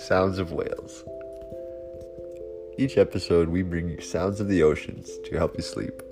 Sounds of Whales. Each episode, we bring you sounds of the oceans to help you sleep.